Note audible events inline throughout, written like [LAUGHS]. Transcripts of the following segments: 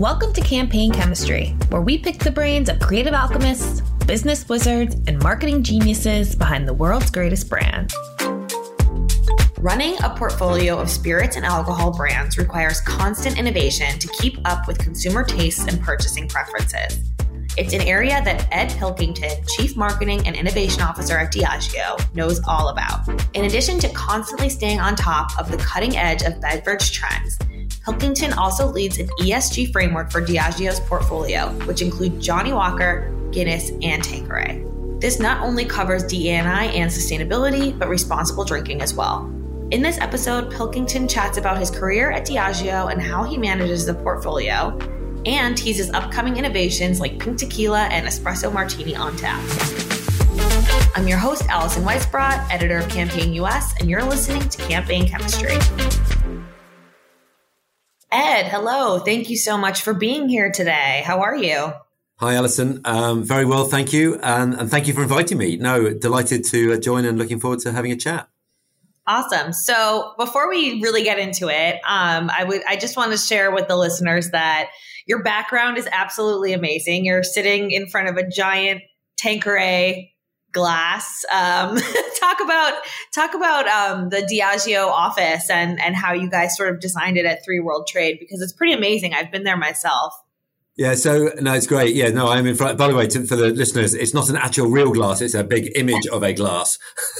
Welcome to Campaign Chemistry, where we pick the brains of creative alchemists, business wizards, and marketing geniuses behind the world's greatest brands. Running a portfolio of spirits and alcohol brands requires constant innovation to keep up with consumer tastes and purchasing preferences. It's an area that Ed Pilkington, Chief Marketing and Innovation Officer at Diageo, knows all about. In addition to constantly staying on top of the cutting edge of beverage trends, Pilkington also leads an ESG framework for Diageo's portfolio, which include Johnnie Walker, Guinness, and Tanqueray. This not only covers DEI and sustainability, but responsible drinking as well. In this episode, Pilkington chats about his career at Diageo and how he manages the portfolio, and teases upcoming innovations like pink tequila and espresso martini on tap. I'm your host, Alison Weissbrot, editor of Campaign US, and you're listening to Campaign Chemistry. Ed, hello. Thank you so much for being here today. How are you? Hi, Alison. Um, very well, thank you. And, and, thank you for inviting me. No, delighted to uh, join and looking forward to having a chat. Awesome. So before we really get into it, um, I would I just want to share with the listeners that your background is absolutely amazing. You're sitting in front of a giant Tanqueray glass. Um, [LAUGHS] talk about talk about um, the Diageo office and and how you guys sort of designed it at Three World Trade because it's pretty amazing. I've been there myself. Yeah, so no, it's great. Yeah, no, I'm in front. By the way, to, for the listeners, it's not an actual real glass; it's a big image of a glass.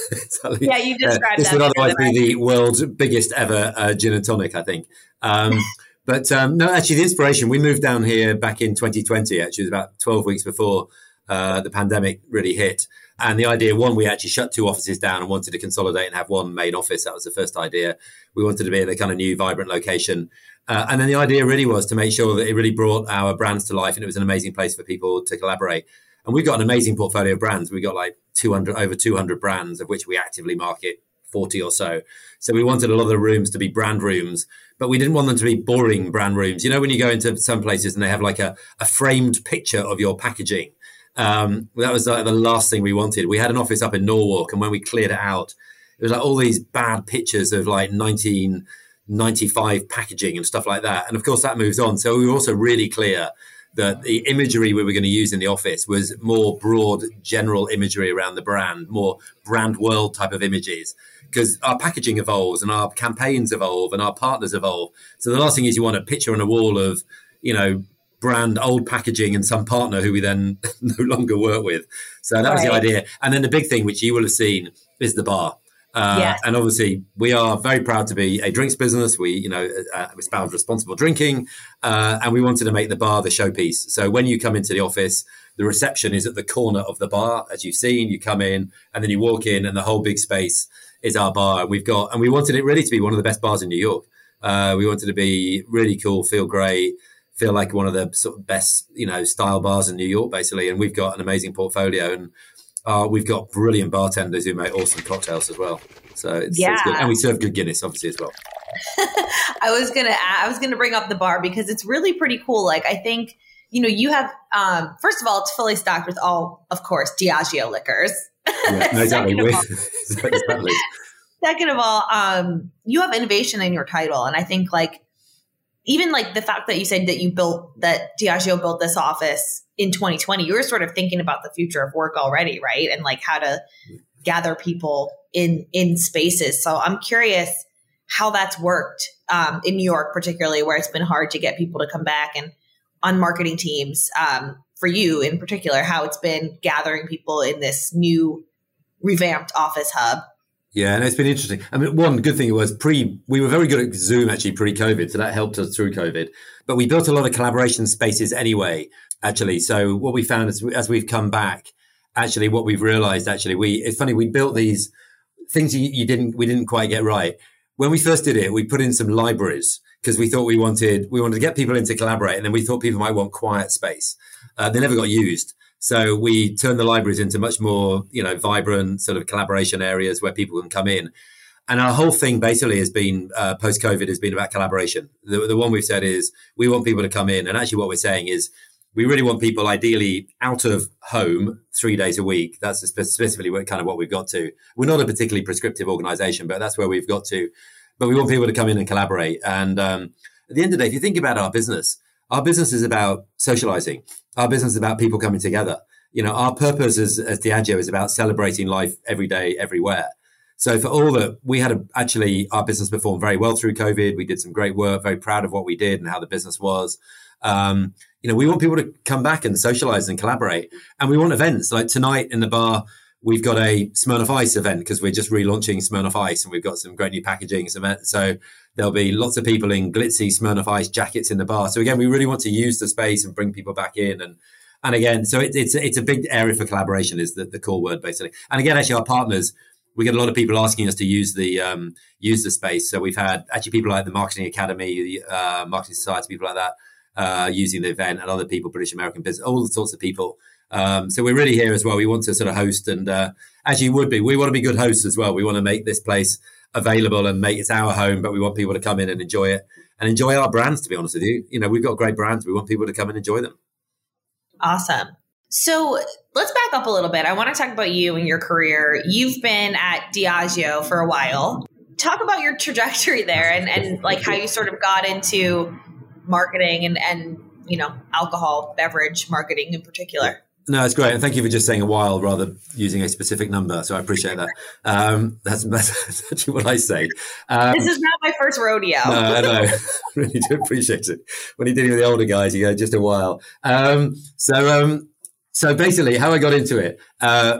[LAUGHS] yeah, you described uh, this would otherwise be the world's biggest ever uh, gin and tonic, I think. Um, [LAUGHS] but um, no, actually, the inspiration we moved down here back in 2020. Actually, it was about 12 weeks before uh, the pandemic really hit. And the idea, one, we actually shut two offices down and wanted to consolidate and have one main office. That was the first idea. We wanted to be in a kind of new, vibrant location. Uh, and then the idea really was to make sure that it really brought our brands to life and it was an amazing place for people to collaborate. And we've got an amazing portfolio of brands. We've got like 200, over 200 brands of which we actively market 40 or so. So we wanted a lot of the rooms to be brand rooms, but we didn't want them to be boring brand rooms. You know, when you go into some places and they have like a, a framed picture of your packaging um, that was like the last thing we wanted. We had an office up in Norwalk, and when we cleared it out, it was like all these bad pictures of like 1995 packaging and stuff like that. And of course, that moves on. So we were also really clear that the imagery we were going to use in the office was more broad, general imagery around the brand, more brand world type of images. Because our packaging evolves and our campaigns evolve and our partners evolve. So the last thing is you want a picture on a wall of, you know, brand old packaging and some partner who we then [LAUGHS] no longer work with. So that right. was the idea. And then the big thing, which you will have seen, is the bar. Uh, yes. And obviously, we are very proud to be a drinks business. We, you know, uh, espouse responsible drinking, uh, and we wanted to make the bar the showpiece. So when you come into the office, the reception is at the corner of the bar, as you've seen. You come in, and then you walk in, and the whole big space is our bar. And we've got, and we wanted it really to be one of the best bars in New York. Uh, we wanted to be really cool, feel great, feel like one of the sort of best, you know, style bars in New York, basically. And we've got an amazing portfolio and uh, we've got brilliant bartenders who make awesome cocktails as well. So it's, yeah. It's and we serve good Guinness, obviously, as well. [LAUGHS] I was gonna, I was gonna bring up the bar because it's really pretty cool. Like I think, you know, you have, um, first of all, it's fully stocked with all, of course, Diageo liquors. Yeah, [LAUGHS] no, exactly. [LAUGHS] exactly. Second of all, um, you have innovation in your title, and I think like even like the fact that you said that you built that Diageo built this office in 2020, you were sort of thinking about the future of work already, right? And like how to gather people in in spaces. So I'm curious how that's worked um, in New York, particularly where it's been hard to get people to come back, and on marketing teams um, for you in particular, how it's been gathering people in this new revamped office hub. Yeah, and it's been interesting. I mean, one good thing was pre, we were very good at Zoom actually pre COVID. So that helped us through COVID. But we built a lot of collaboration spaces anyway, actually. So what we found is as we've come back, actually, what we've realized actually, we, it's funny, we built these things you, you didn't, we didn't quite get right. When we first did it, we put in some libraries because we thought we wanted, we wanted to get people in to collaborate. And then we thought people might want quiet space. Uh, they never got used. So we turn the libraries into much more, you know, vibrant sort of collaboration areas where people can come in. And our whole thing basically has been uh, post COVID has been about collaboration. The, the one we've said is we want people to come in, and actually what we're saying is we really want people ideally out of home three days a week. That's specifically what, kind of what we've got to. We're not a particularly prescriptive organization, but that's where we've got to. But we want people to come in and collaborate. And um, at the end of the day, if you think about our business, Our business is about socializing. Our business is about people coming together. You know, our purpose as, as Diageo is about celebrating life every day, everywhere. So for all that, we had a, actually our business performed very well through COVID. We did some great work, very proud of what we did and how the business was. Um, you know, we want people to come back and socialize and collaborate. And we want events like tonight in the bar. We've got a Smirnoff Ice event because we're just relaunching Smirnoff Ice and we've got some great new packaging. So there'll be lots of people in glitzy Smirnoff Ice jackets in the bar. So again, we really want to use the space and bring people back in. And and again, so it, it's it's a big area for collaboration is the, the core word basically. And again, actually, our partners we get a lot of people asking us to use the um, use the space. So we've had actually people like the Marketing Academy, the uh, Marketing Society, people like that uh, using the event and other people, British American business, all sorts of people. Um, so we're really here as well. We want to sort of host and uh, as you would be, we want to be good hosts as well. We want to make this place available and make it our home, but we want people to come in and enjoy it and enjoy our brands, to be honest with you. You know, we've got great brands. We want people to come and enjoy them. Awesome. So let's back up a little bit. I want to talk about you and your career. You've been at Diageo for a while. Talk about your trajectory there and, and like how you sort of got into marketing and, and you know alcohol beverage marketing in particular. No, it's great, and thank you for just saying a while rather using a specific number. So I appreciate that. Um, that's, that's, [LAUGHS] actually what I say. Um, this is not my first rodeo. No, I know. I [LAUGHS] really do appreciate it. When you're dealing with the older guys, you go just a while. Um, so, um, so basically, how I got into it, uh,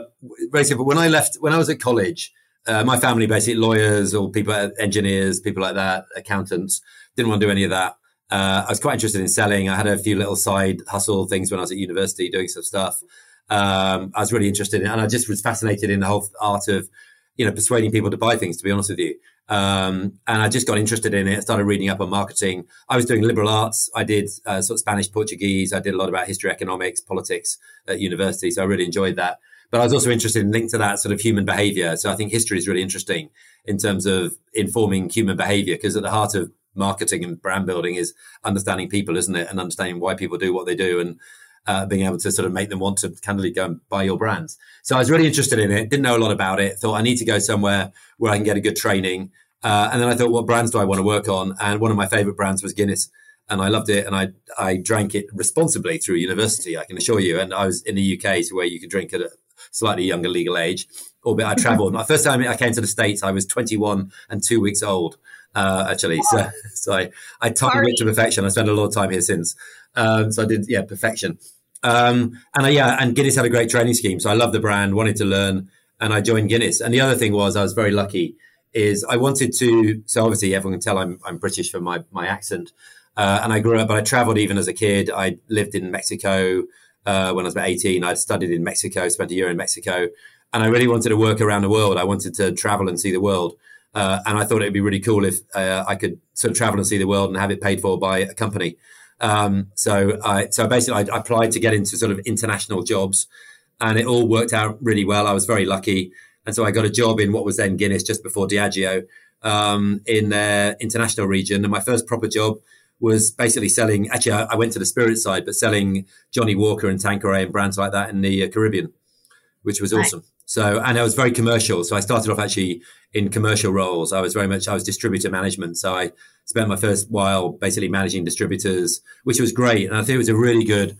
basically, when I left, when I was at college, uh, my family basically lawyers or people, engineers, people like that, accountants, didn't want to do any of that. Uh, I was quite interested in selling. I had a few little side hustle things when I was at university doing some stuff. Um, I was really interested in, and I just was fascinated in the whole art of, you know, persuading people to buy things. To be honest with you, um, and I just got interested in it. Started reading up on marketing. I was doing liberal arts. I did uh, sort of Spanish, Portuguese. I did a lot about history, economics, politics at university. So I really enjoyed that. But I was also interested in linked to that sort of human behavior. So I think history is really interesting in terms of informing human behavior because at the heart of marketing and brand building is understanding people, isn't it? And understanding why people do what they do and uh, being able to sort of make them want to candidly go and buy your brands. So I was really interested in it, didn't know a lot about it, thought I need to go somewhere where I can get a good training. Uh, and then I thought, what brands do I want to work on? And one of my favorite brands was Guinness. And I loved it. And I, I drank it responsibly through university, I can assure you. And I was in the UK, so where you could drink at a slightly younger legal age. Or I [LAUGHS] traveled. My first time I came to the States, I was 21 and two weeks old uh, actually. So, [LAUGHS] so I, I timed it to perfection. I spent a lot of time here since. Um, so I did, yeah, perfection. Um, and I, yeah, and Guinness had a great training scheme. So I love the brand, wanted to learn, and I joined Guinness. And the other thing was I was very lucky is I wanted to, so obviously everyone can tell I'm, I'm British from my, my accent. Uh, and I grew up, but I traveled even as a kid. I lived in Mexico uh, when I was about 18. I'd studied in Mexico, spent a year in Mexico, and I really wanted to work around the world. I wanted to travel and see the world. Uh, and I thought it'd be really cool if uh, I could sort of travel and see the world and have it paid for by a company. Um, so I, so basically I, applied to get into sort of international jobs and it all worked out really well. I was very lucky. And so I got a job in what was then Guinness just before Diageo um, in their international region. And my first proper job was basically selling, actually, I, I went to the spirit side, but selling Johnnie Walker and Tanqueray and brands like that in the uh, Caribbean, which was awesome. So, and I was very commercial. So I started off actually in commercial roles. I was very much, I was distributor management. So I spent my first while basically managing distributors, which was great. And I think it was a really good,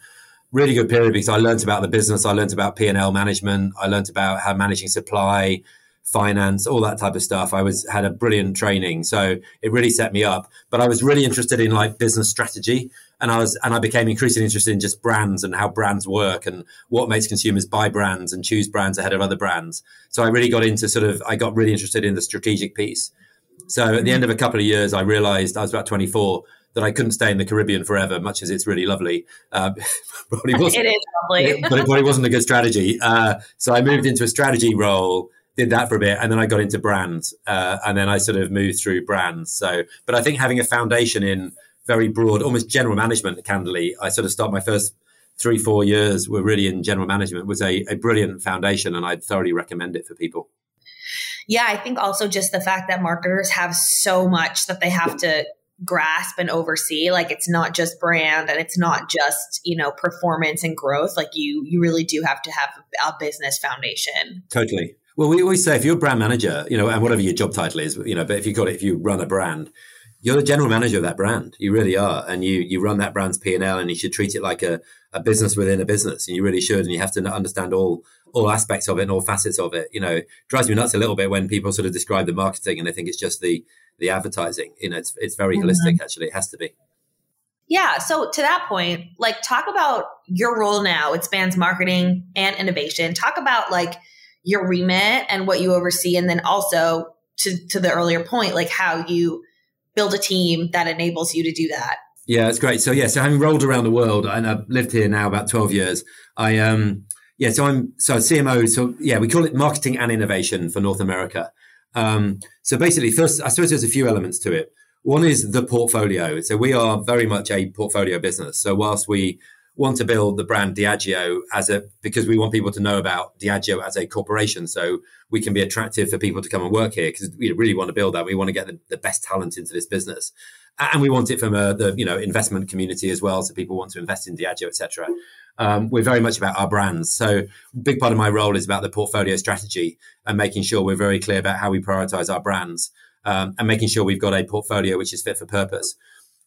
really good period because I learned about the business. I learned about P&L management. I learned about how managing supply, finance, all that type of stuff. I was, had a brilliant training. So it really set me up, but I was really interested in like business strategy and I was and I became increasingly interested in just brands and how brands work and what makes consumers buy brands and choose brands ahead of other brands. So I really got into sort of I got really interested in the strategic piece. So at the end of a couple of years, I realized I was about 24 that I couldn't stay in the Caribbean forever, much as it's really lovely. Uh, [LAUGHS] probably wasn't, [LAUGHS] it is lovely, [LAUGHS] but it probably wasn't a good strategy. Uh, so I moved into a strategy role did that for a bit and then I got into brands uh, and then I sort of moved through brands. So, but I think having a foundation in very broad, almost general management. Candidly, I sort of start my first three, four years were really in general management was a, a brilliant foundation, and I'd thoroughly recommend it for people. Yeah, I think also just the fact that marketers have so much that they have to grasp and oversee like it's not just brand and it's not just you know performance and growth like you you really do have to have a business foundation totally well we always say if you're a brand manager you know and whatever your job title is you know but if you got it if you run a brand you're the general manager of that brand. You really are, and you you run that brand's P and L, and you should treat it like a, a business within a business. And you really should, and you have to understand all all aspects of it and all facets of it. You know, it drives me nuts a little bit when people sort of describe the marketing and they think it's just the the advertising. You know, it's it's very mm-hmm. holistic. Actually, it has to be. Yeah. So to that point, like talk about your role now. It spans marketing and innovation. Talk about like your remit and what you oversee, and then also to to the earlier point, like how you build a team that enables you to do that. Yeah, it's great. So yeah, so having rolled around the world and I've lived here now about twelve years, I um yeah, so I'm so CMO. So yeah, we call it marketing and innovation for North America. Um, so basically, first, I suppose there's a few elements to it. One is the portfolio. So we are very much a portfolio business. So whilst we want to build the brand Diageo as a because we want people to know about Diageo as a corporation, so we can be attractive for people to come and work here because we really want to build that. We want to get the, the best talent into this business, and we want it from a, the you know investment community as well. So people want to invest in Diageo, etc um, we're very much about our brands. So, a big part of my role is about the portfolio strategy and making sure we're very clear about how we prioritize our brands um, and making sure we've got a portfolio which is fit for purpose.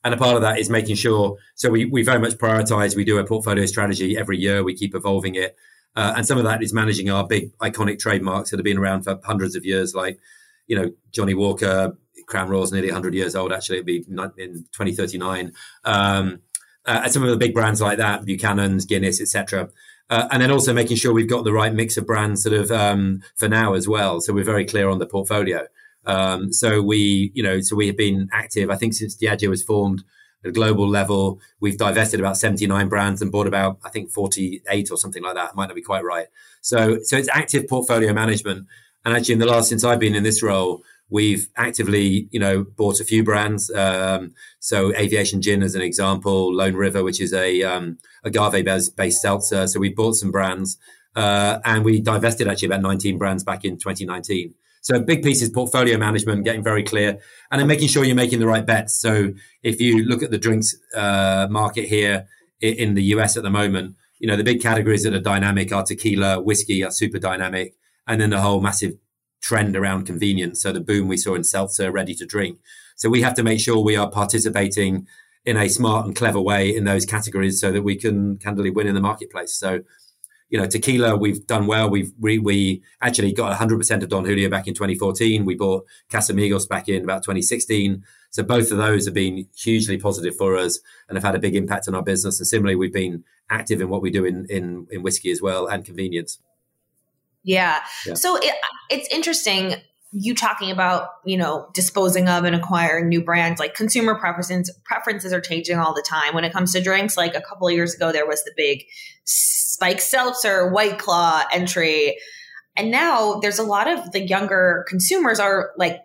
And a part of that is making sure, so we, we very much prioritize, we do a portfolio strategy every year, we keep evolving it. Uh, and some of that is managing our big iconic trademarks that have been around for hundreds of years, like, you know, Johnnie Walker, Crown Royal is nearly 100 years old, actually, it'll be in 2039. Um, uh, some of the big brands like that, Buchanan's, Guinness, etc. Uh, and then also making sure we've got the right mix of brands sort of um, for now as well. So we're very clear on the portfolio. Um, so we, you know, so we have been active. I think since Diageo was formed at a global level, we've divested about 79 brands and bought about, I think, 48 or something like that. Might not be quite right. So, so it's active portfolio management. And actually, in the last since I've been in this role, We've actively, you know, bought a few brands. Um, so Aviation Gin, as an example, Lone River, which is a um, agave-based seltzer. So we bought some brands, uh, and we divested actually about 19 brands back in 2019. So a big piece is portfolio management, getting very clear, and then making sure you're making the right bets. So if you look at the drinks uh, market here in the US at the moment, you know the big categories that are dynamic are tequila, whiskey are super dynamic, and then the whole massive trend around convenience. So the boom we saw in seltzer, ready to drink. So we have to make sure we are participating in a smart and clever way in those categories so that we can candidly win in the marketplace. So, you know, tequila, we've done well. We've we, we actually got 100% of Don Julio back in 2014. We bought Casamigos back in about 2016. So both of those have been hugely positive for us and have had a big impact on our business. And similarly, we've been active in what we do in, in, in whiskey as well and convenience. Yeah. yeah. So it, it's interesting you talking about you know disposing of and acquiring new brands like consumer preferences preferences are changing all the time when it comes to drinks like a couple of years ago there was the big spike seltzer white claw entry and now there's a lot of the younger consumers are like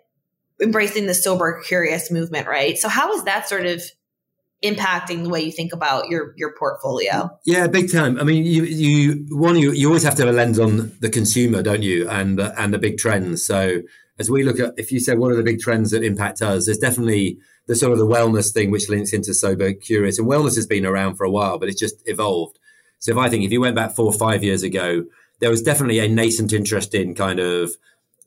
embracing the sober curious movement right so how is that sort of impacting the way you think about your your portfolio. Yeah, big time. I mean, you you one you, you always have to have a lens on the consumer, don't you? And uh, and the big trends. So as we look at, if you said what are the big trends that impact us, there's definitely the sort of the wellness thing which links into sober curious, and wellness has been around for a while, but it's just evolved. So if I think if you went back four or five years ago, there was definitely a nascent interest in kind of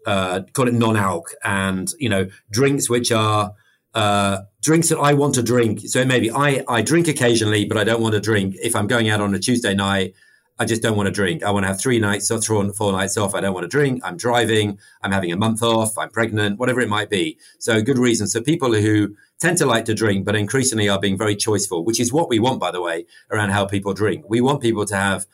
uh, call it non-alc and you know drinks which are uh, drinks that I want to drink. So maybe I, I drink occasionally, but I don't want to drink. If I'm going out on a Tuesday night, I just don't want to drink. I want to have three nights or four, four nights off. I don't want to drink. I'm driving. I'm having a month off. I'm pregnant, whatever it might be. So good reason. So people who tend to like to drink, but increasingly are being very choiceful, which is what we want, by the way, around how people drink. We want people to have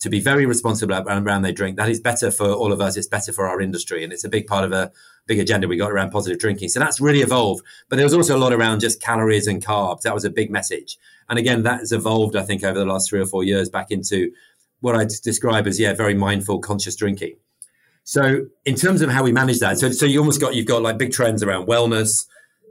to be very responsible around, around their drink. That is better for all of us. It's better for our industry. And it's a big part of a big agenda we got around positive drinking. So that's really evolved. But there was also a lot around just calories and carbs. That was a big message. And again, that has evolved, I think, over the last three or four years back into what I describe as, yeah, very mindful, conscious drinking. So in terms of how we manage that, so, so you almost got, you've got like big trends around wellness,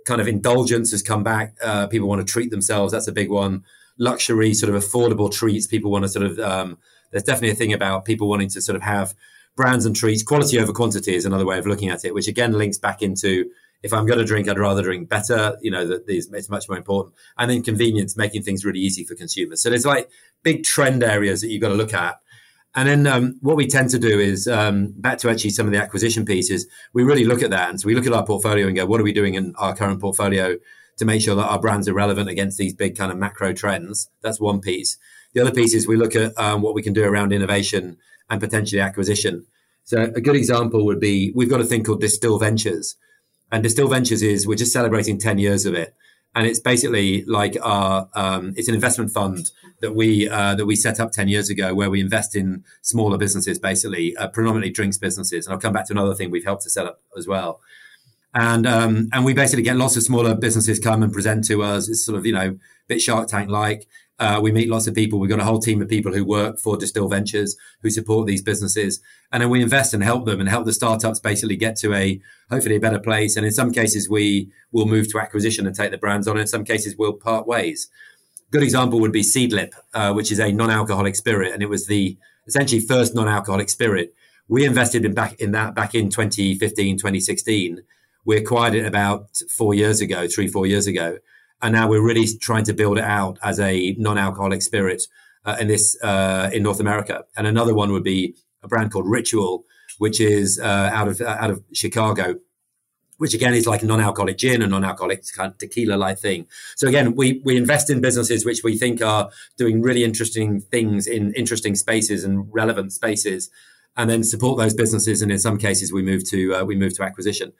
kind of indulgence has come back. Uh, people want to treat themselves. That's a big one. Luxury, sort of affordable treats. People want to sort of, um, there's definitely a thing about people wanting to sort of have brands and treats. Quality over quantity is another way of looking at it, which again links back into if I'm going to drink, I'd rather drink better. You know, that these it's much more important. And then convenience, making things really easy for consumers. So there's like big trend areas that you've got to look at. And then um, what we tend to do is um, back to actually some of the acquisition pieces. We really look at that, and so we look at our portfolio and go, what are we doing in our current portfolio to make sure that our brands are relevant against these big kind of macro trends. That's one piece. The other piece is we look at um, what we can do around innovation and potentially acquisition. So a good example would be we've got a thing called Distill Ventures, and Distill Ventures is we're just celebrating ten years of it, and it's basically like our um, it's an investment fund that we uh, that we set up ten years ago where we invest in smaller businesses, basically uh, predominantly drinks businesses. And I'll come back to another thing we've helped to set up as well and um, and we basically get lots of smaller businesses come and present to us. It's sort of you know a bit Shark Tank like. Uh, we meet lots of people. We've got a whole team of people who work for Distill Ventures who support these businesses, and then we invest and help them and help the startups basically get to a hopefully a better place. And in some cases, we will move to acquisition and take the brands on. In some cases, we'll part ways. Good example would be Seedlip, uh, which is a non-alcoholic spirit, and it was the essentially first non-alcoholic spirit. We invested in back in that back in 2015, 2016 we acquired it about four years ago, three, four years ago. And now we're really trying to build it out as a non-alcoholic spirit uh, in this uh, in North America. And another one would be a brand called Ritual, which is uh, out of out of Chicago, which again is like a non-alcoholic gin and non-alcoholic tequila-like thing. So again, we we invest in businesses which we think are doing really interesting things in interesting spaces and relevant spaces, and then support those businesses. And in some cases, we move to uh, we move to acquisition.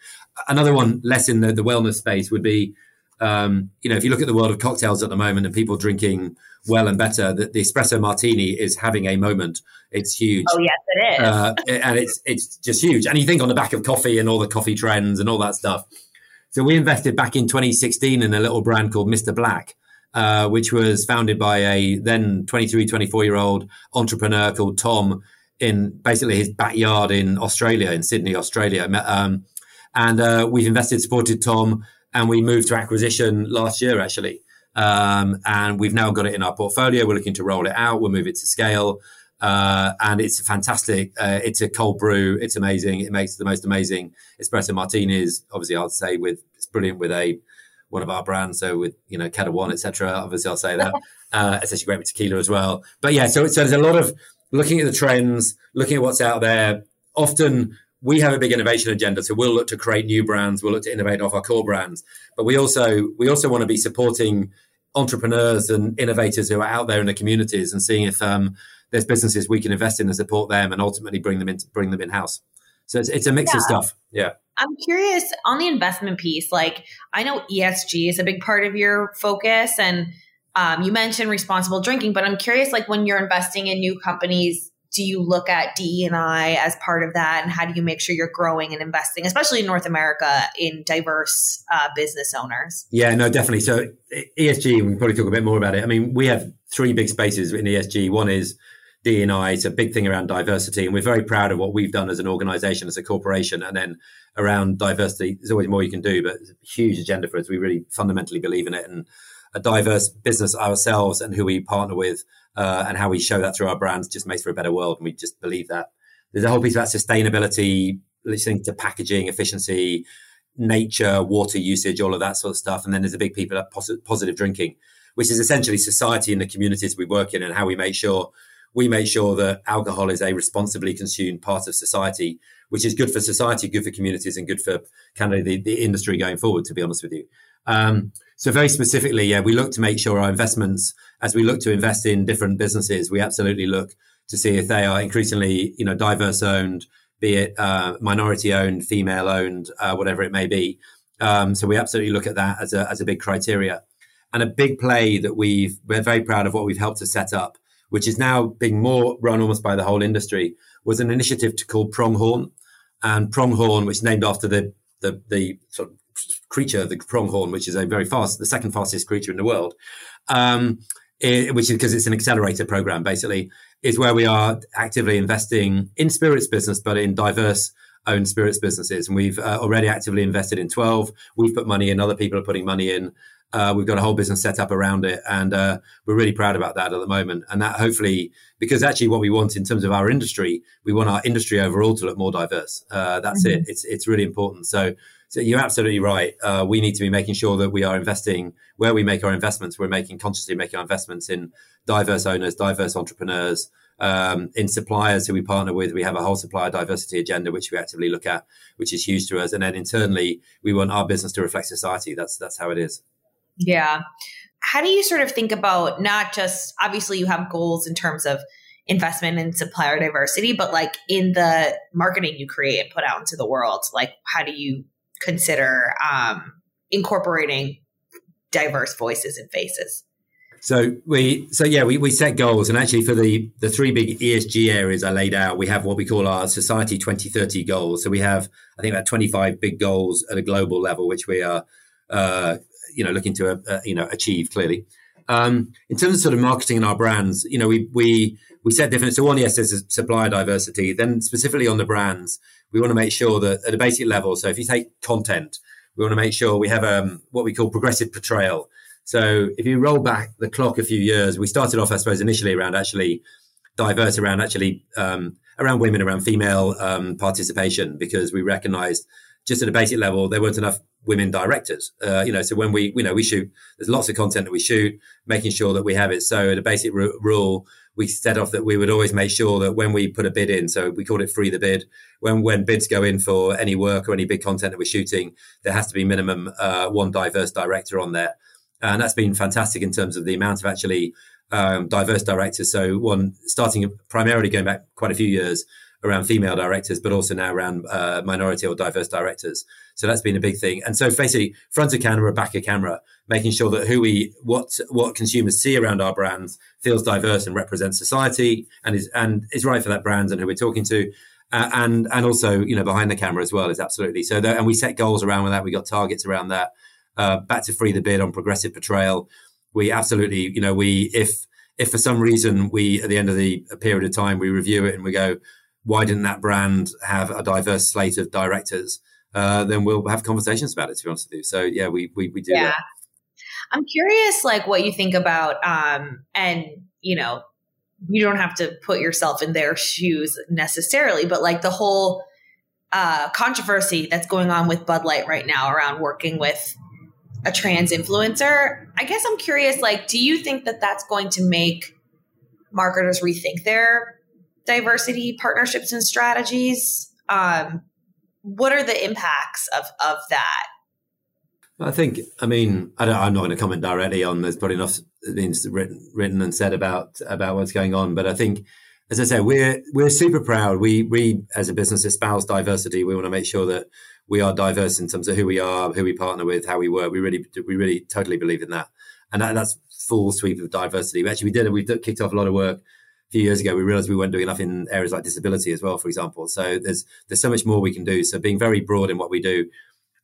Another one, less in the, the wellness space, would be um, you know if you look at the world of cocktails at the moment and people drinking well and better, the, the espresso martini is having a moment. It's huge. Oh yes, it is, uh, and it's it's just huge. And you think on the back of coffee and all the coffee trends and all that stuff. So we invested back in 2016 in a little brand called Mr. Black. Uh, which was founded by a then 23, 24 year old entrepreneur called Tom, in basically his backyard in Australia, in Sydney, Australia. Um, and uh, we've invested, supported Tom, and we moved to acquisition last year, actually. Um, and we've now got it in our portfolio. We're looking to roll it out. We'll move it to scale. Uh, and it's fantastic. Uh, it's a cold brew. It's amazing. It makes the most amazing espresso martinis. Obviously, I'll say with it's brilliant with a one of our brands. So with you know Ketel One, etc. Obviously, I'll say that. [LAUGHS] Uh, it's actually great with tequila as well. But yeah, so, so there's a lot of looking at the trends, looking at what's out there. Often we have a big innovation agenda, so we'll look to create new brands. We'll look to innovate off our core brands, but we also we also want to be supporting entrepreneurs and innovators who are out there in the communities and seeing if um, there's businesses we can invest in and support them, and ultimately bring them in bring them in house. So it's, it's a mix yeah. of stuff. Yeah. I'm curious on the investment piece. Like I know ESG is a big part of your focus, and um, you mentioned responsible drinking, but I'm curious, like when you're investing in new companies, do you look at DE and I as part of that, and how do you make sure you're growing and investing, especially in North America, in diverse uh, business owners? Yeah, no, definitely. So ESG, we can probably talk a bit more about it. I mean, we have three big spaces in ESG. One is DE and I. It's a big thing around diversity, and we're very proud of what we've done as an organization, as a corporation. And then around diversity, there's always more you can do, but it's a huge agenda for us. We really fundamentally believe in it, and a diverse business ourselves and who we partner with uh, and how we show that through our brands just makes for a better world. And we just believe that. There's a whole piece about sustainability, listening to packaging, efficiency, nature, water usage, all of that sort of stuff. And then there's a big piece about positive drinking, which is essentially society and the communities we work in and how we make sure we make sure that alcohol is a responsibly consumed part of society, which is good for society, good for communities, and good for kind of the, the industry going forward, to be honest with you. Um, so very specifically, yeah, we look to make sure our investments, as we look to invest in different businesses, we absolutely look to see if they are increasingly, you know, diverse owned, be it uh, minority owned, female owned, uh, whatever it may be. Um, so we absolutely look at that as a as a big criteria, and a big play that we've we're very proud of what we've helped to set up, which is now being more run almost by the whole industry, was an initiative to call Pronghorn, and Pronghorn, which is named after the the, the sort of creature, the pronghorn, which is a very fast, the second fastest creature in the world, um, it, which is because it's an accelerator program, basically, is where we are actively investing in spirits business, but in diverse owned spirits businesses. And we've uh, already actively invested in 12. We've put money in, other people are putting money in. Uh, we've got a whole business set up around it, and uh, we're really proud about that at the moment. And that hopefully, because actually, what we want in terms of our industry, we want our industry overall to look more diverse. Uh, that's mm-hmm. it. It's it's really important. So so you're absolutely right. Uh, we need to be making sure that we are investing where we make our investments. We're making consciously making our investments in diverse owners, diverse entrepreneurs, um, in suppliers who we partner with. We have a whole supplier diversity agenda which we actively look at, which is huge to us. And then internally, we want our business to reflect society. That's that's how it is. Yeah. How do you sort of think about not just obviously you have goals in terms of investment in supplier diversity, but like in the marketing you create and put out into the world, like how do you consider um, incorporating diverse voices and faces? So we, so yeah, we, we set goals, and actually for the the three big ESG areas I laid out, we have what we call our Society 2030 goals. So we have, I think, about 25 big goals at a global level, which we are, uh, you know, looking to uh, you know achieve clearly. Um, in terms of sort of marketing and our brands, you know, we we we set different. So one, yes, there's supplier diversity. Then specifically on the brands, we want to make sure that at a basic level. So if you take content, we want to make sure we have um, what we call progressive portrayal. So if you roll back the clock a few years, we started off, I suppose, initially around actually diverse around actually um, around women, around female um, participation, because we recognised just at a basic level there weren't enough women directors. Uh, you know, so when we you know we shoot, there's lots of content that we shoot, making sure that we have it. So at a basic r- rule, we set off that we would always make sure that when we put a bid in, so we called it free the bid. When when bids go in for any work or any big content that we're shooting, there has to be minimum uh, one diverse director on there and that's been fantastic in terms of the amount of actually um, diverse directors. So one starting primarily going back quite a few years around female directors, but also now around uh, minority or diverse directors. So that's been a big thing. And so basically, front of camera, back of camera, making sure that who we what what consumers see around our brands feels diverse and represents society and is and is right for that brand and who we're talking to. Uh, and and also you know behind the camera as well is absolutely so. That, and we set goals around with that. We got targets around that uh, back to free the bid on progressive portrayal. We absolutely, you know, we if if for some reason we at the end of the period of time we review it and we go, why didn't that brand have a diverse slate of directors? Uh, then we'll have conversations about it. To be honest with you, so yeah, we we, we do yeah. that. I'm curious, like what you think about, um, and you know, you don't have to put yourself in their shoes necessarily, but like the whole uh, controversy that's going on with Bud Light right now around working with a trans influencer. I guess I'm curious like do you think that that's going to make marketers rethink their diversity partnerships and strategies? Um, what are the impacts of of that? I think, I mean, I am not going to comment directly on. There's probably enough things written, written and said about about what's going on. But I think, as I say, we're we're super proud. We we as a business espouse diversity. We want to make sure that we are diverse in terms of who we are, who we partner with, how we work. We really, we really totally believe in that, and that, that's full sweep of diversity. Actually we did it. We kicked off a lot of work few years ago. We realized we weren't doing enough in areas like disability as well, for example. So there's there's so much more we can do. So being very broad in what we do,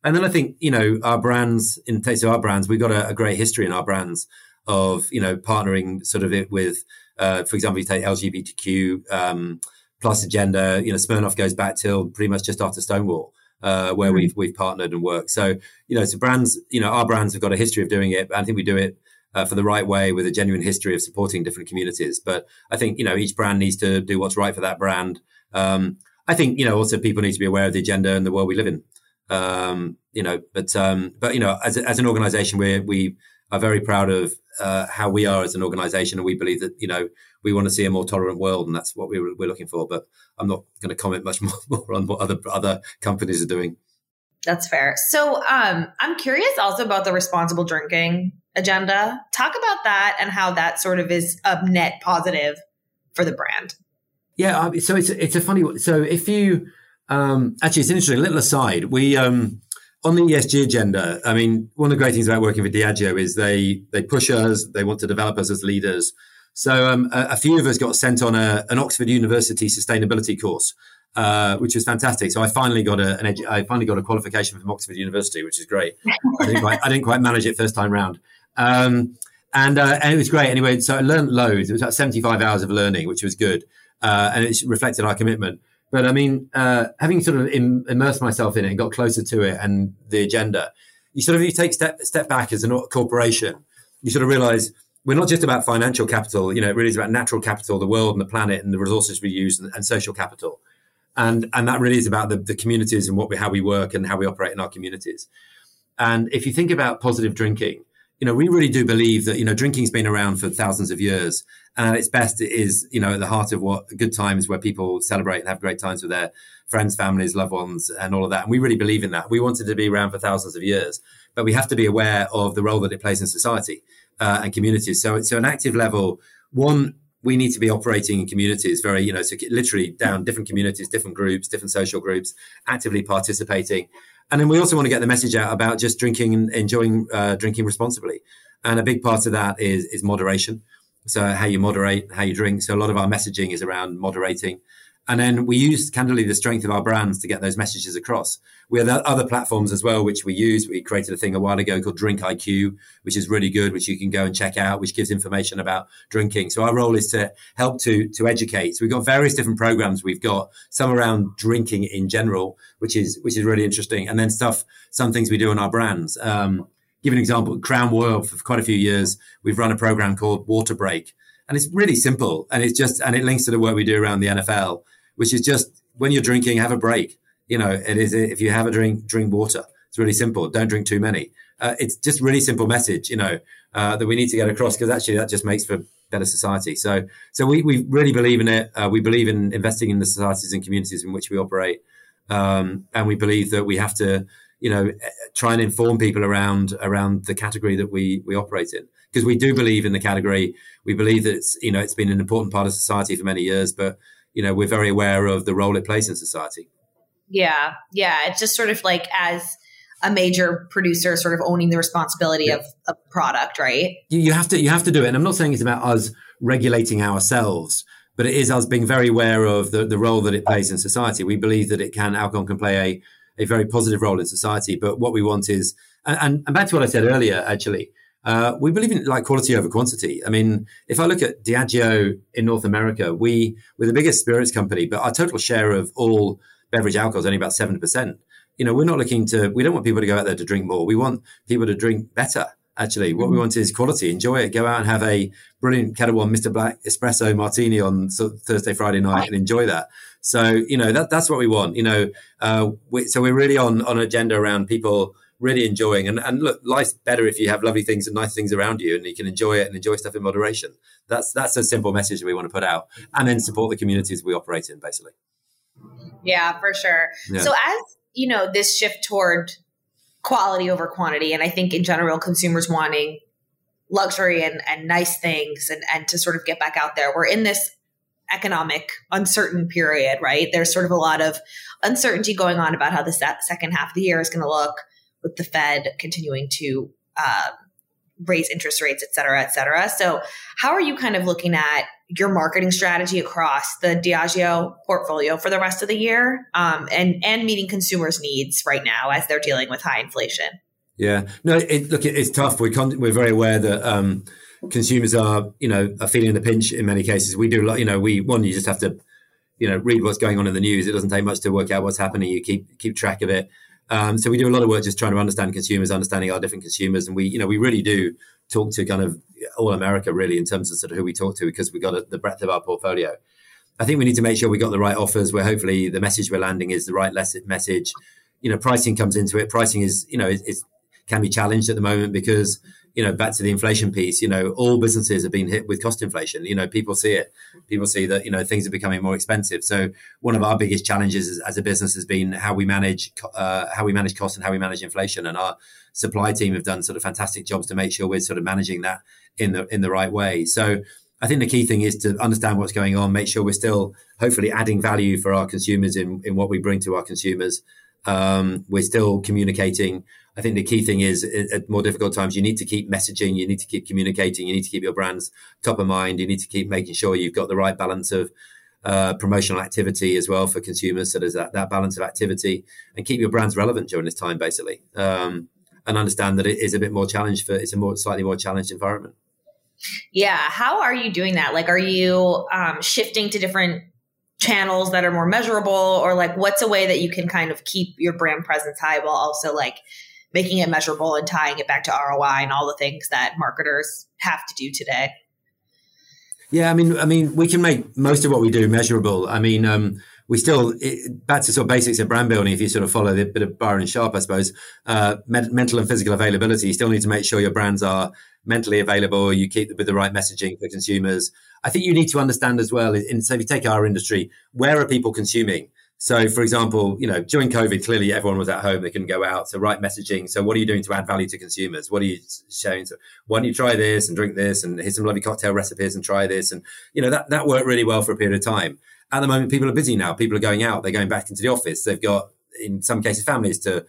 and then I think you know our brands in case of our brands, we've got a, a great history in our brands of you know partnering sort of it with, uh, for example, you take LGBTQ um, plus agenda. You know, Smirnoff goes back till pretty much just after Stonewall uh, where mm-hmm. we've we've partnered and worked. So you know, so brands, you know, our brands have got a history of doing it. I think we do it uh, for the right way with a genuine history of supporting different communities. But I think you know each brand needs to do what's right for that brand. Um, I think you know also people need to be aware of the agenda and the world we live in. Um, you know, but um, but you know, as as an organisation, we we are very proud of uh, how we are as an organisation, and we believe that you know we want to see a more tolerant world, and that's what we we're looking for. But I'm not going to comment much [LAUGHS] more on what other other companies are doing. That's fair. So um, I'm curious also about the responsible drinking agenda. Talk about that and how that sort of is a net positive for the brand. Yeah, so it's it's a funny. one. So if you um, actually, it's interesting. A little aside, we um, on the ESG agenda. I mean, one of the great things about working with Diageo is they they push us. They want to develop us as leaders. So um, a, a, few of us got sent on a, an Oxford University sustainability course, uh, which was fantastic. So I finally got a, an edu- I finally got a qualification from Oxford University, which is great. I, didn't quite, I didn't quite manage it first time round. Um, and, uh, and it was great. Anyway, so I learned loads. It was about 75 hours of learning, which was good. Uh, and it reflected our commitment. But I mean, uh, having sort of Im- immersed myself in it and got closer to it and the agenda, you sort of you take step step back as a corporation. You sort of realize we're not just about financial capital. You know, it really is about natural capital, the world and the planet and the resources we use and, and social capital. And, and that really is about the, the communities and what we, how we work and how we operate in our communities. And if you think about positive drinking, you know, we really do believe that, you know, drinking's been around for thousands of years. And at its best, it is, you know, at the heart of what good times where people celebrate and have great times with their friends, families, loved ones, and all of that. And we really believe in that. We wanted to be around for thousands of years but we have to be aware of the role that it plays in society uh, and communities. So, so an active level, one, we need to be operating in communities very, you know, so literally down different communities, different groups, different social groups, actively participating. And then we also want to get the message out about just drinking and enjoying uh, drinking responsibly. And a big part of that is is moderation. So how you moderate, how you drink. So a lot of our messaging is around moderating. And then we use candidly the strength of our brands to get those messages across. We have other platforms as well, which we use. We created a thing a while ago called Drink IQ, which is really good, which you can go and check out, which gives information about drinking. So our role is to help to, to educate. So we've got various different programs. We've got some around drinking in general, which is, which is really interesting. And then stuff, some things we do in our brands. Um, give an example, Crown Royal for quite a few years, we've run a program called Water Break. And it's really simple. And it's just, and it links to the work we do around the NFL which is just when you're drinking, have a break. You know, it is if you have a drink, drink water. It's really simple. Don't drink too many. Uh, it's just really simple message, you know, uh, that we need to get across because actually that just makes for better society. So, so we, we really believe in it. Uh, we believe in investing in the societies and communities in which we operate, um, and we believe that we have to, you know, try and inform people around around the category that we we operate in because we do believe in the category. We believe that it's you know it's been an important part of society for many years, but you know we're very aware of the role it plays in society. Yeah yeah it's just sort of like as a major producer sort of owning the responsibility yeah. of a product right? You, you have to you have to do it and i'm not saying it's about us regulating ourselves but it is us being very aware of the, the role that it plays in society. We believe that it can alcohol can play a, a very positive role in society but what we want is and, and back to what i said earlier actually uh, we believe in like quality over quantity. I mean, if I look at Diageo in North America, we we're the biggest spirits company, but our total share of all beverage alcohol is only about seven percent. You know, we're not looking to. We don't want people to go out there to drink more. We want people to drink better. Actually, what we mm-hmm. want is quality. Enjoy it. Go out and have a brilliant Ketel One Mr. Black espresso martini on Thursday, Friday night, and enjoy that. So, you know, that that's what we want. You know, uh, we, so we're really on on agenda around people really enjoying. And, and look, life's better if you have lovely things and nice things around you and you can enjoy it and enjoy stuff in moderation. That's, that's a simple message that we want to put out and then support the communities we operate in, basically. Yeah, for sure. Yeah. So as, you know, this shift toward quality over quantity, and I think in general, consumers wanting luxury and, and nice things and, and to sort of get back out there, we're in this economic uncertain period, right? There's sort of a lot of uncertainty going on about how the second half of the year is going to look with the Fed continuing to uh, raise interest rates, et cetera, et cetera. So, how are you kind of looking at your marketing strategy across the Diageo portfolio for the rest of the year, um, and and meeting consumers' needs right now as they're dealing with high inflation? Yeah, no, it, look, it's tough. We're con- we're very aware that. Um, consumers are, you know, are feeling the pinch in many cases. We do, a lot, you know, we one, you just have to, you know, read what's going on in the news. It doesn't take much to work out what's happening. You keep keep track of it. Um, so we do a lot of work just trying to understand consumers, understanding our different consumers, and we, you know, we really do talk to kind of all America really in terms of sort of who we talk to because we got a, the breadth of our portfolio. I think we need to make sure we got the right offers where hopefully the message we're landing is the right message. You know, pricing comes into it. Pricing is, you know, it, is can be challenged at the moment because you know, back to the inflation piece, you know, all businesses have been hit with cost inflation. You know, people see it. People see that, you know, things are becoming more expensive. So one of our biggest challenges as a business has been how we manage, uh, how we manage costs and how we manage inflation. And our supply team have done sort of fantastic jobs to make sure we're sort of managing that in the, in the right way. So I think the key thing is to understand what's going on, make sure we're still hopefully adding value for our consumers in, in what we bring to our consumers. Um, we're still communicating I think the key thing is at more difficult times, you need to keep messaging, you need to keep communicating, you need to keep your brands top of mind, you need to keep making sure you've got the right balance of uh, promotional activity as well for consumers. So there's that, that balance of activity and keep your brands relevant during this time, basically. Um, and understand that it is a bit more challenged for it's a more slightly more challenged environment. Yeah. How are you doing that? Like, are you um, shifting to different channels that are more measurable or like what's a way that you can kind of keep your brand presence high while also like making it measurable and tying it back to ROI and all the things that marketers have to do today. Yeah, I mean, I mean, we can make most of what we do measurable. I mean, um, we still it, back to sort of basics of brand building. If you sort of follow the bit of Byron Sharp, I suppose, uh, mental and physical availability. You still need to make sure your brands are mentally available. You keep with the right messaging for consumers. I think you need to understand as well. In, so if you take our industry, where are people consuming? So, for example, you know, during COVID, clearly everyone was at home; they couldn't go out. So, right messaging. So, what are you doing to add value to consumers? What are you showing? So, why don't you try this and drink this, and here's some lovely cocktail recipes, and try this, and you know that that worked really well for a period of time. At the moment, people are busy now. People are going out. They're going back into the office. They've got, in some cases, families to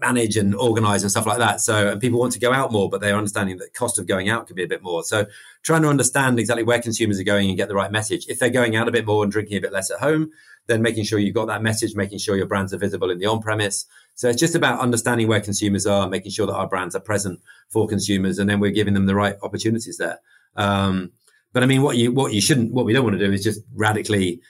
manage and organize and stuff like that. So, and people want to go out more, but they're understanding that cost of going out could be a bit more. So, trying to understand exactly where consumers are going and get the right message. If they're going out a bit more and drinking a bit less at home, then making sure you've got that message, making sure your brands are visible in the on premise. So, it's just about understanding where consumers are, making sure that our brands are present for consumers, and then we're giving them the right opportunities there. Um, but I mean, what you what you shouldn't, what we don't want to do is just radically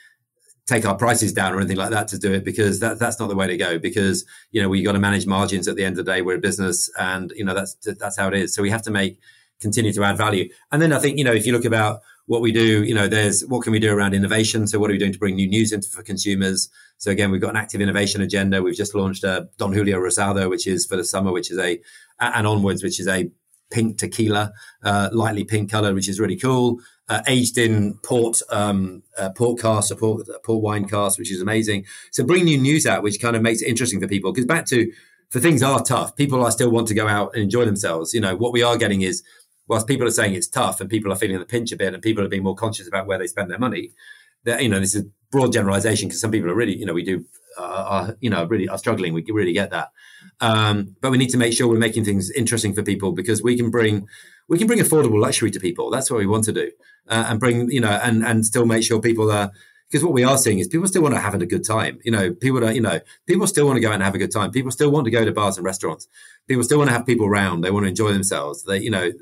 take our prices down or anything like that to do it because that, that's not the way to go because you know we got to manage margins at the end of the day we're a business and you know that's that's how it is. So we have to make continue to add value. And then i think you know if you look about what we do you know there's what can we do around innovation? So what are we doing to bring new news into for consumers? So again we've got an active innovation agenda. We've just launched a don julio rosado which is for the summer which is a and onwards which is a pink tequila uh, lightly pink color which is really cool uh, aged in port um, uh, port cask, port, port wine cask, which is amazing. So bring new news out, which kind of makes it interesting for people. Because back to for things are tough, people are still want to go out and enjoy themselves. You know what we are getting is whilst people are saying it's tough and people are feeling the pinch a bit and people are being more conscious about where they spend their money. That you know this is broad generalization because some people are really you know we do uh, are you know really are struggling. We really get that, um, but we need to make sure we're making things interesting for people because we can bring we can bring affordable luxury to people. That's what we want to do, uh, and bring you know, and and still make sure people are. Because what we are seeing is people still want to have a good time. You know, people are, you know, people still want to go out and have a good time. People still want to go to bars and restaurants. People still want to have people around. They want to enjoy themselves. They, you know,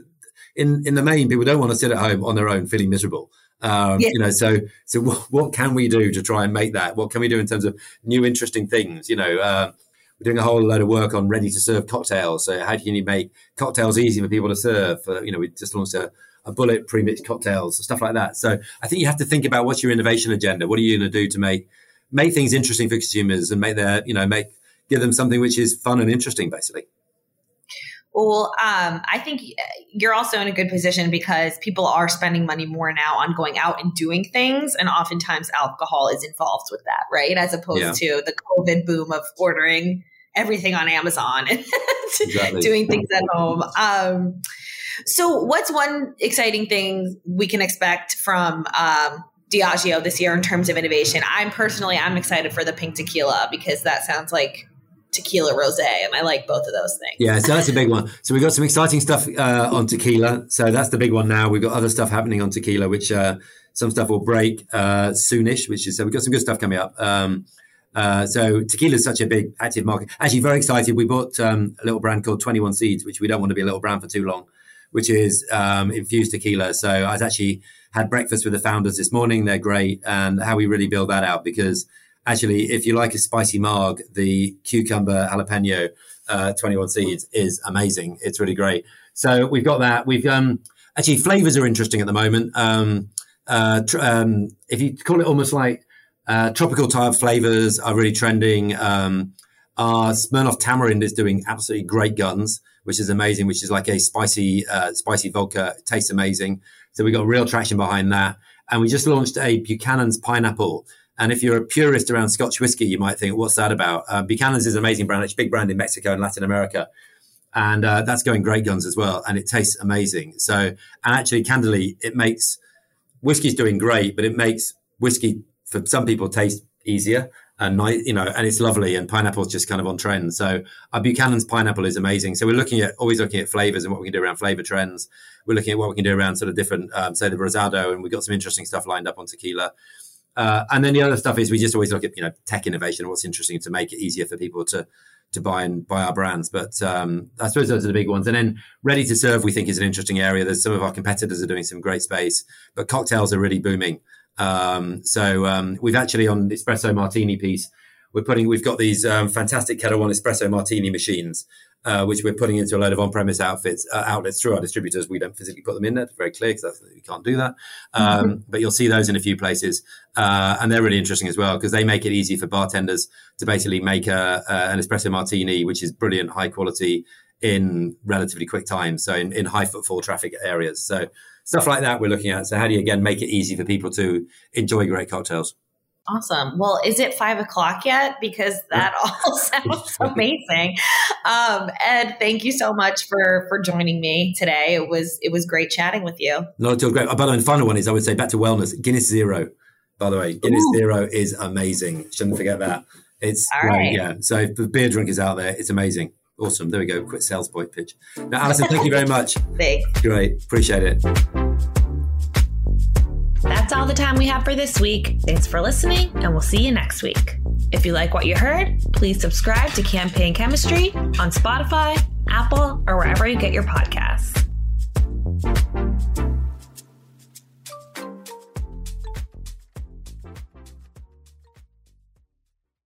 in in the main, people don't want to sit at home on their own feeling miserable. Um, yeah. You know, so so what, what, can we do to try and make that? What can we do in terms of new interesting things? You know, uh, we're doing a whole load of work on ready to serve cocktails. So how can you make cocktails easy for people to serve? Uh, you know, we just launched a, a Bulleit pre-mixed cocktails, stuff like that. So I think you have to think about what's your innovation agenda. What are you going to do to make make things interesting for consumers and make their you know make give them something which is fun and interesting, basically. Well, um, I think you're also in a good position because people are spending money more now on going out and doing things, and oftentimes alcohol is involved with that, right? As opposed yeah. to the COVID boom of ordering everything on Amazon [LAUGHS] and exactly. doing things at home. Um, so, what's one exciting thing we can expect from um, Diageo this year in terms of innovation? I'm personally, I'm excited for the pink tequila because that sounds like tequila rose and i like both of those things. Yeah so that's a big one. So we've got some exciting stuff uh, on tequila. So that's the big one now. We've got other stuff happening on tequila which uh, some stuff will break uh, soonish which is so we've got some good stuff coming up. Um, uh, so tequila is such a big active market. Actually very excited. We bought um, a little brand called 21 seeds which we don't want to be a little brand for too long which is um, infused tequila. So i was actually had breakfast with the founders this morning. They're great and how we really build that out because actually, if you like a spicy marg, the cucumber jalapeno uh, 21 seeds is amazing. It's really great. So we've got that. We've um, actually flavors are interesting at the moment. Um, uh, tr- um, if you call it almost like uh, tropical type flavors are really trending. Um, our Smirnoff Tamarind is doing absolutely great guns, which is amazing. Which is like a spicy, uh, spicy vodka. It tastes amazing. So we got real traction behind that. And we just launched a Buchanan's pineapple, and if you're a purist around Scotch whiskey, you might think, what's that about? Uh, Buchanan's is an amazing brand. It's a big brand in Mexico and Latin America. And uh, that's going great guns as well. And it tastes amazing. So, and actually, candidly, it makes whiskey's doing great, but it makes whiskey for some people taste easier and nice, you know, and it's lovely. And pineapple's just kind of on trend. So, our Buchanan's pineapple is amazing. So, we're looking at always looking at flavors and what we can do around flavor trends. We're looking at what we can do around sort of different, um, say, the Rosado, and we've got some interesting stuff lined up on tequila. Uh, and then the other stuff is we just always look at you know tech innovation, what's interesting to make it easier for people to to buy and buy our brands. But um, I suppose those are the big ones. And then ready to serve, we think is an interesting area. There's some of our competitors are doing some great space, but cocktails are really booming. Um, so um, we've actually on the espresso martini piece, we're putting we've got these um, fantastic Ketel One espresso martini machines uh, which we're putting into a load of on-premise outfits uh, outlets through our distributors. We don't physically put them in there; it's very clear because we can't do that. Um, mm-hmm. But you'll see those in a few places, uh, and they're really interesting as well because they make it easy for bartenders to basically make a, an espresso martini, which is brilliant, high quality in relatively quick time. So in, in high footfall traffic areas. So stuff like that we're looking at. So how do you again make it easy for people to enjoy great cocktails? Awesome. Well, is it five o'clock yet? Because that all [LAUGHS] sounds [LAUGHS] amazing. Um, Ed, thank you so much for for joining me today. It was it was great chatting with you. Not at all great. But the final one is I would say back to wellness. Guinness Zero, by the way. Guinness Ooh. Zero is amazing. Shouldn't forget that. It's all right. yeah. So if the beer drinkers out there, it's amazing. Awesome. There we go. Quick sales point pitch. Now, Alison, thank you very much. [LAUGHS] Thanks. Great. Appreciate it. That's all the time we have for this week. Thanks for listening, and we'll see you next week. If you like what you heard, please subscribe to Campaign Chemistry on Spotify, Apple, or wherever you get your podcasts.